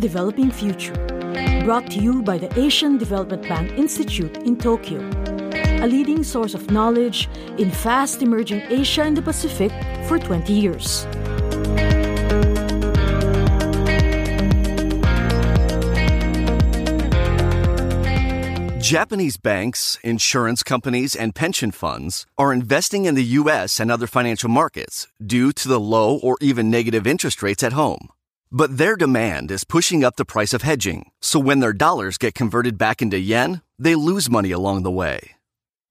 Developing Future. Brought to you by the Asian Development Bank Institute in Tokyo, a leading source of knowledge in fast emerging Asia and the Pacific for 20 years. Japanese banks, insurance companies, and pension funds are investing in the U.S. and other financial markets due to the low or even negative interest rates at home. But their demand is pushing up the price of hedging, so when their dollars get converted back into yen, they lose money along the way.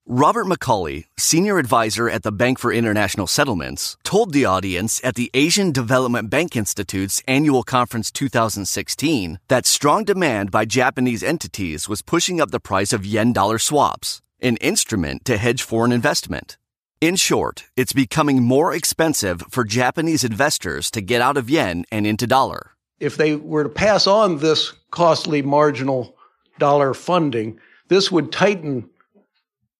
Robert McCauley, senior advisor at the Bank for International Settlements, told the audience at the Asian Development Bank Institute's annual conference 2016 that strong demand by Japanese entities was pushing up the price of yen dollar swaps, an instrument to hedge foreign investment. In short, it's becoming more expensive for Japanese investors to get out of yen and into dollar. If they were to pass on this costly marginal dollar funding, this would tighten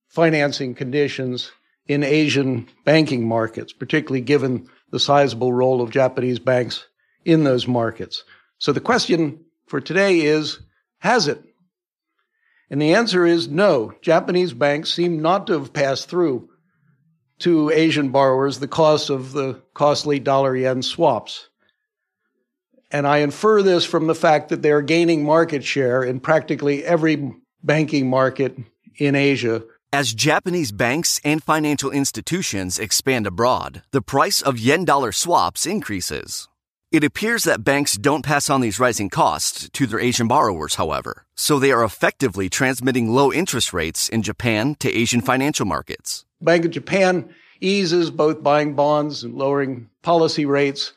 financing conditions in Asian banking markets, particularly given the sizable role of Japanese banks in those markets. So the question for today is, has it? And the answer is no. Japanese banks seem not to have passed through to Asian borrowers the cost of the costly dollar yen swaps. And I infer this from the fact that they are gaining market share in practically every banking market in Asia as Japanese banks and financial institutions expand abroad, the price of yen dollar swaps increases. It appears that banks don't pass on these rising costs to their Asian borrowers, however, so they are effectively transmitting low interest rates in Japan to Asian financial markets. Bank of Japan eases both buying bonds and lowering policy rates.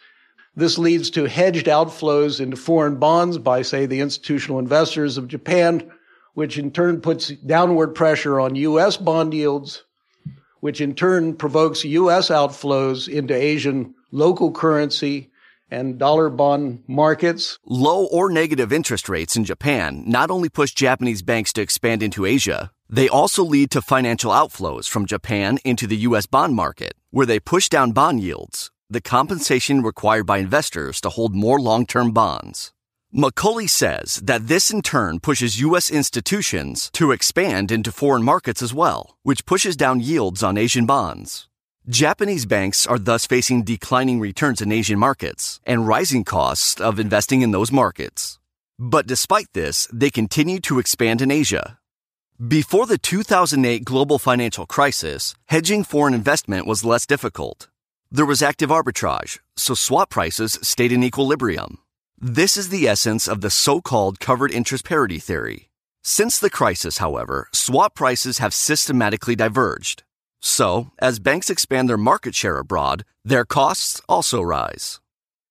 This leads to hedged outflows into foreign bonds by, say, the institutional investors of Japan which in turn puts downward pressure on U.S. bond yields, which in turn provokes U.S. outflows into Asian local currency and dollar bond markets. Low or negative interest rates in Japan not only push Japanese banks to expand into Asia, they also lead to financial outflows from Japan into the U.S. bond market, where they push down bond yields, the compensation required by investors to hold more long term bonds. McCauley says that this in turn pushes U.S. institutions to expand into foreign markets as well, which pushes down yields on Asian bonds. Japanese banks are thus facing declining returns in Asian markets and rising costs of investing in those markets. But despite this, they continue to expand in Asia. Before the 2008 global financial crisis, hedging foreign investment was less difficult. There was active arbitrage, so swap prices stayed in equilibrium. This is the essence of the so called covered interest parity theory. Since the crisis, however, swap prices have systematically diverged. So, as banks expand their market share abroad, their costs also rise.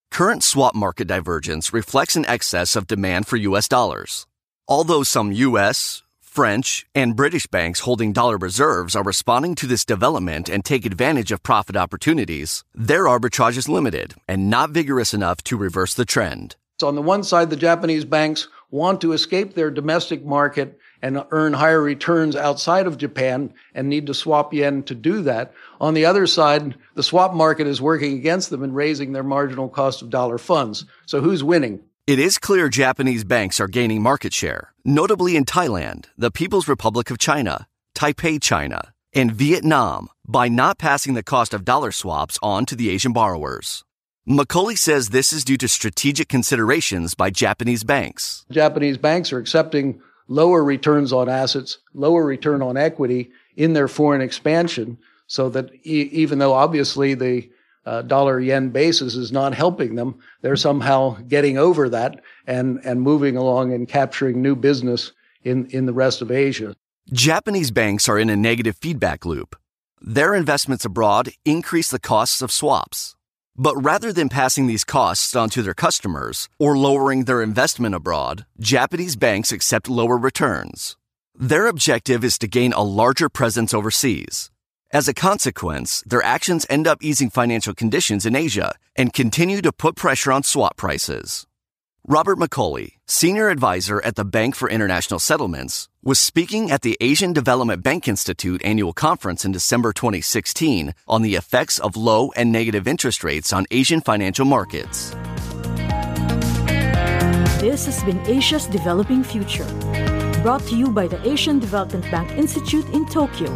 Current swap market divergence reflects an excess of demand for US dollars. Although some US, French, and British banks holding dollar reserves are responding to this development and take advantage of profit opportunities, their arbitrage is limited and not vigorous enough to reverse the trend. So on the one side, the Japanese banks want to escape their domestic market and earn higher returns outside of Japan and need to swap yen to do that. On the other side, the swap market is working against them and raising their marginal cost of dollar funds. So who's winning? It is clear Japanese banks are gaining market share, notably in Thailand, the People's Republic of China, Taipei, China, and Vietnam, by not passing the cost of dollar swaps on to the Asian borrowers. McCauley says this is due to strategic considerations by Japanese banks. Japanese banks are accepting lower returns on assets, lower return on equity in their foreign expansion, so that e- even though obviously the uh, dollar yen basis is not helping them, they're somehow getting over that and, and moving along and capturing new business in, in the rest of Asia. Japanese banks are in a negative feedback loop. Their investments abroad increase the costs of swaps. But rather than passing these costs on to their customers or lowering their investment abroad, Japanese banks accept lower returns. Their objective is to gain a larger presence overseas. As a consequence, their actions end up easing financial conditions in Asia and continue to put pressure on swap prices. Robert McCauley, senior advisor at the Bank for International Settlements, was speaking at the Asian Development Bank Institute annual conference in December 2016 on the effects of low and negative interest rates on Asian financial markets. This has been Asia's Developing Future, brought to you by the Asian Development Bank Institute in Tokyo.